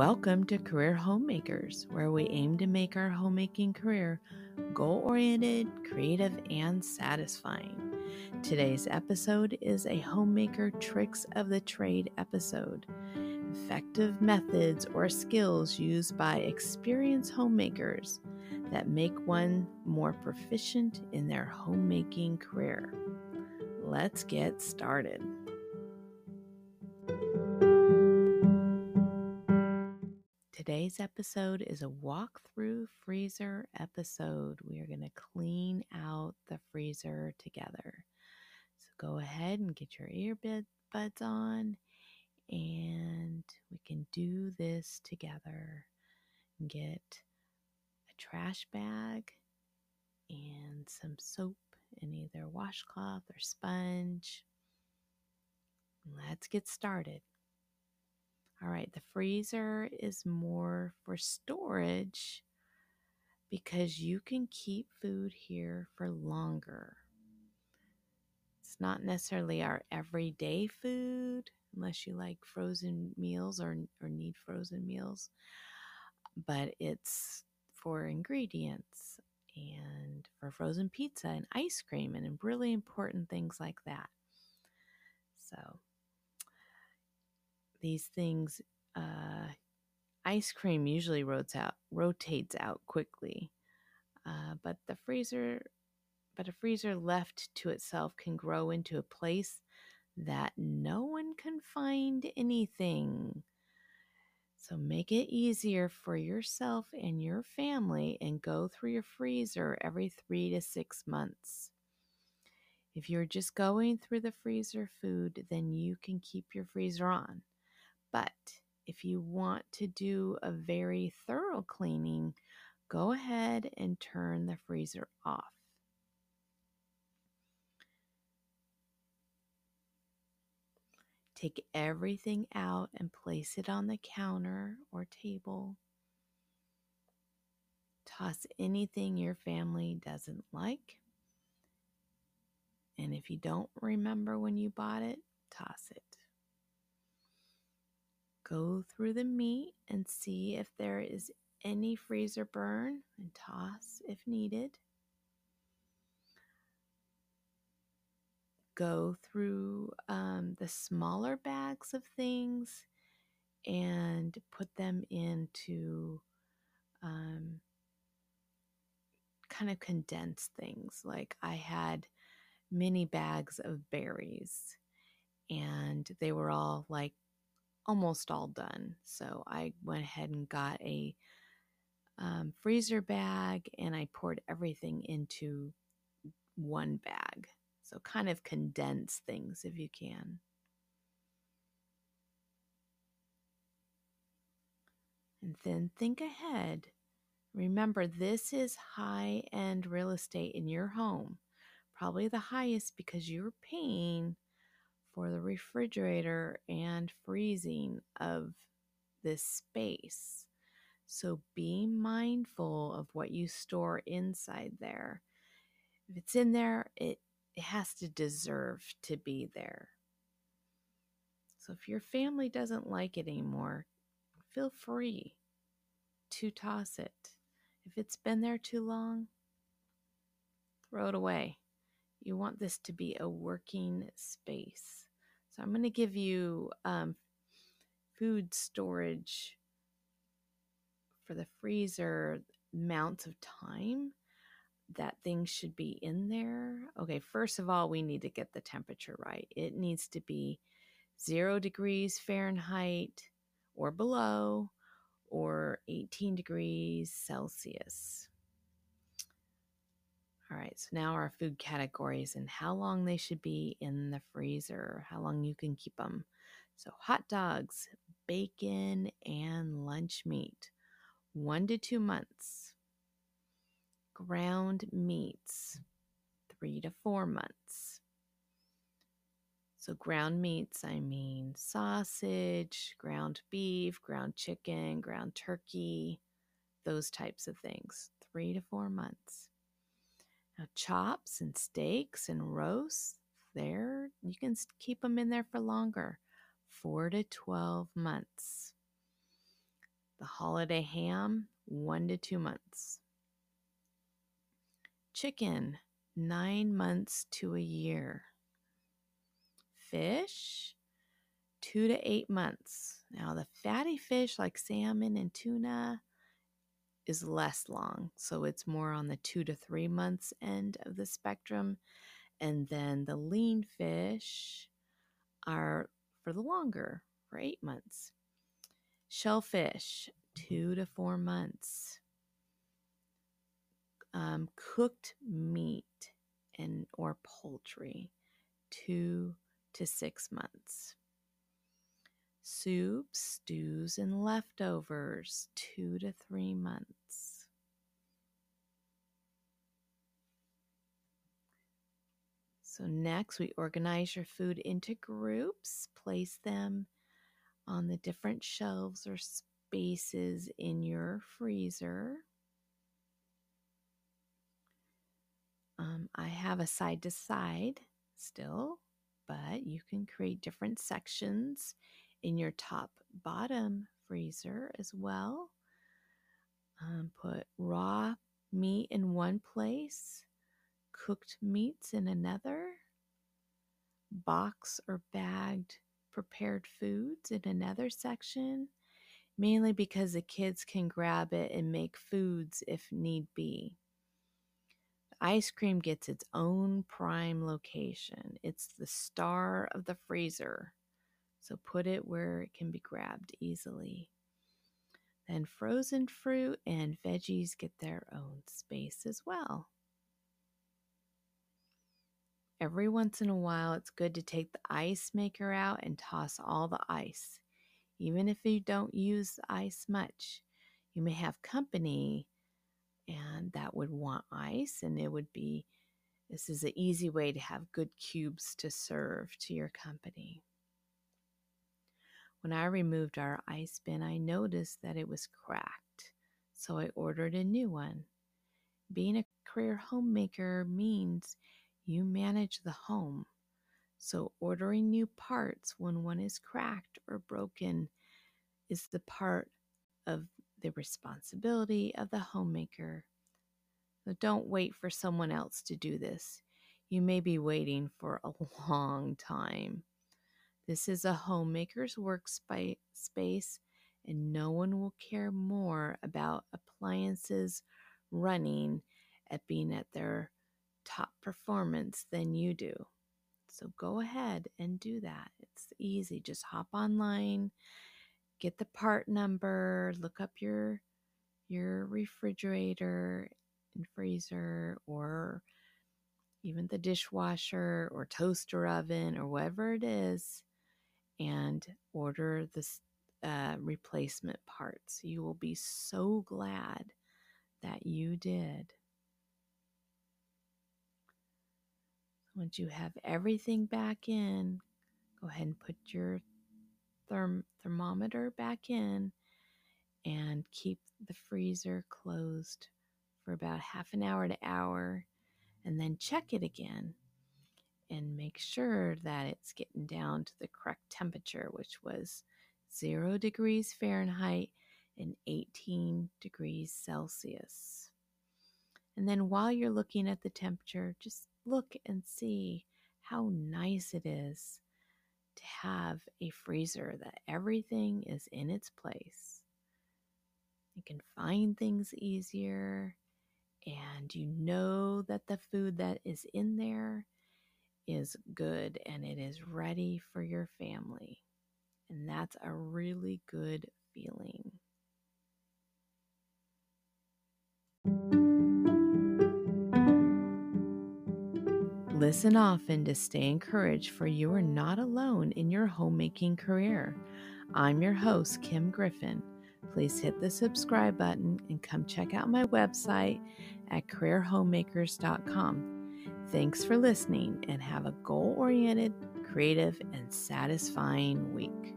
Welcome to Career Homemakers, where we aim to make our homemaking career goal oriented, creative, and satisfying. Today's episode is a Homemaker Tricks of the Trade episode. Effective methods or skills used by experienced homemakers that make one more proficient in their homemaking career. Let's get started. Today's episode is a walkthrough freezer episode. We are going to clean out the freezer together. So go ahead and get your earbuds on and we can do this together. Get a trash bag and some soap and either washcloth or sponge. Let's get started. All right, the freezer is more for storage because you can keep food here for longer. It's not necessarily our everyday food unless you like frozen meals or, or need frozen meals, but it's for ingredients and for frozen pizza and ice cream and really important things like that. So, these things uh, ice cream usually rotates out rotates out quickly uh, but the freezer but a freezer left to itself can grow into a place that no one can find anything. So make it easier for yourself and your family and go through your freezer every three to six months. If you're just going through the freezer food then you can keep your freezer on but if you want to do a very thorough cleaning, go ahead and turn the freezer off. Take everything out and place it on the counter or table. Toss anything your family doesn't like. And if you don't remember when you bought it, toss it. Go through the meat and see if there is any freezer burn and toss if needed. Go through um, the smaller bags of things and put them into um, kind of condensed things. Like I had mini bags of berries and they were all like almost all done. So I went ahead and got a um, freezer bag and I poured everything into one bag. So kind of condense things if you can. And then think ahead. Remember, this is high end real estate in your home. Probably the highest because you're paying for the refrigerator and freezing of this space. So be mindful of what you store inside there. If it's in there, it, has to deserve to be there. So if your family doesn't like it anymore, feel free to toss it. If it's been there too long, throw it away. You want this to be a working space. So I'm going to give you um, food storage for the freezer amounts of time that things should be in there. Okay, first of all, we need to get the temperature right. It needs to be zero degrees Fahrenheit or below, or 18 degrees Celsius. All right, so now our food categories and how long they should be in the freezer, how long you can keep them. So, hot dogs, bacon, and lunch meat, one to two months. Ground meats, three to four months. So, ground meats, I mean sausage, ground beef, ground chicken, ground turkey, those types of things, three to four months. Chops and steaks and roasts, there you can keep them in there for longer, four to 12 months. The holiday ham, one to two months. Chicken, nine months to a year. Fish, two to eight months. Now, the fatty fish like salmon and tuna is less long, so it's more on the two to three months end of the spectrum. And then the lean fish are for the longer, for eight months. Shellfish, two to four months. Um, cooked meat and or poultry, two to six months. Soups, stews, and leftovers, two to three months. So, next, we organize your food into groups, place them on the different shelves or spaces in your freezer. Um, I have a side to side still, but you can create different sections in your top bottom freezer as well. Um, put raw meat in one place, cooked meats in another, box or bagged prepared foods in another section, mainly because the kids can grab it and make foods if need be. Ice cream gets its own prime location. It's the star of the freezer. So put it where it can be grabbed easily. Then frozen fruit and veggies get their own space as well. Every once in a while, it's good to take the ice maker out and toss all the ice. Even if you don't use ice much, you may have company and that would want ice, and it would be this is an easy way to have good cubes to serve to your company. When I removed our ice bin, I noticed that it was cracked, so I ordered a new one. Being a career homemaker means you manage the home, so ordering new parts when one is cracked or broken is the part of the responsibility of the homemaker. So don't wait for someone else to do this. You may be waiting for a long time. This is a homemaker's workspace, and no one will care more about appliances running at being at their top performance than you do. So go ahead and do that. It's easy. Just hop online, get the part number, look up your your refrigerator and freezer or even the dishwasher or toaster oven or whatever it is and order the uh, replacement parts. You will be so glad that you did. Once you have everything back in, go ahead and put your therm- thermometer back in and keep the freezer closed for about half an hour to hour and then check it again and make sure that it's getting down to the correct temperature, which was zero degrees Fahrenheit and 18 degrees Celsius. And then while you're looking at the temperature, just look and see how nice it is to have a freezer that everything is in its place. You can find things easier, and you know that the food that is in there is good and it is ready for your family. And that's a really good feeling. Listen often to stay encouraged, for you are not alone in your homemaking career. I'm your host, Kim Griffin. Please hit the subscribe button and come check out my website at careerhomemakers.com. Thanks for listening and have a goal oriented, creative, and satisfying week.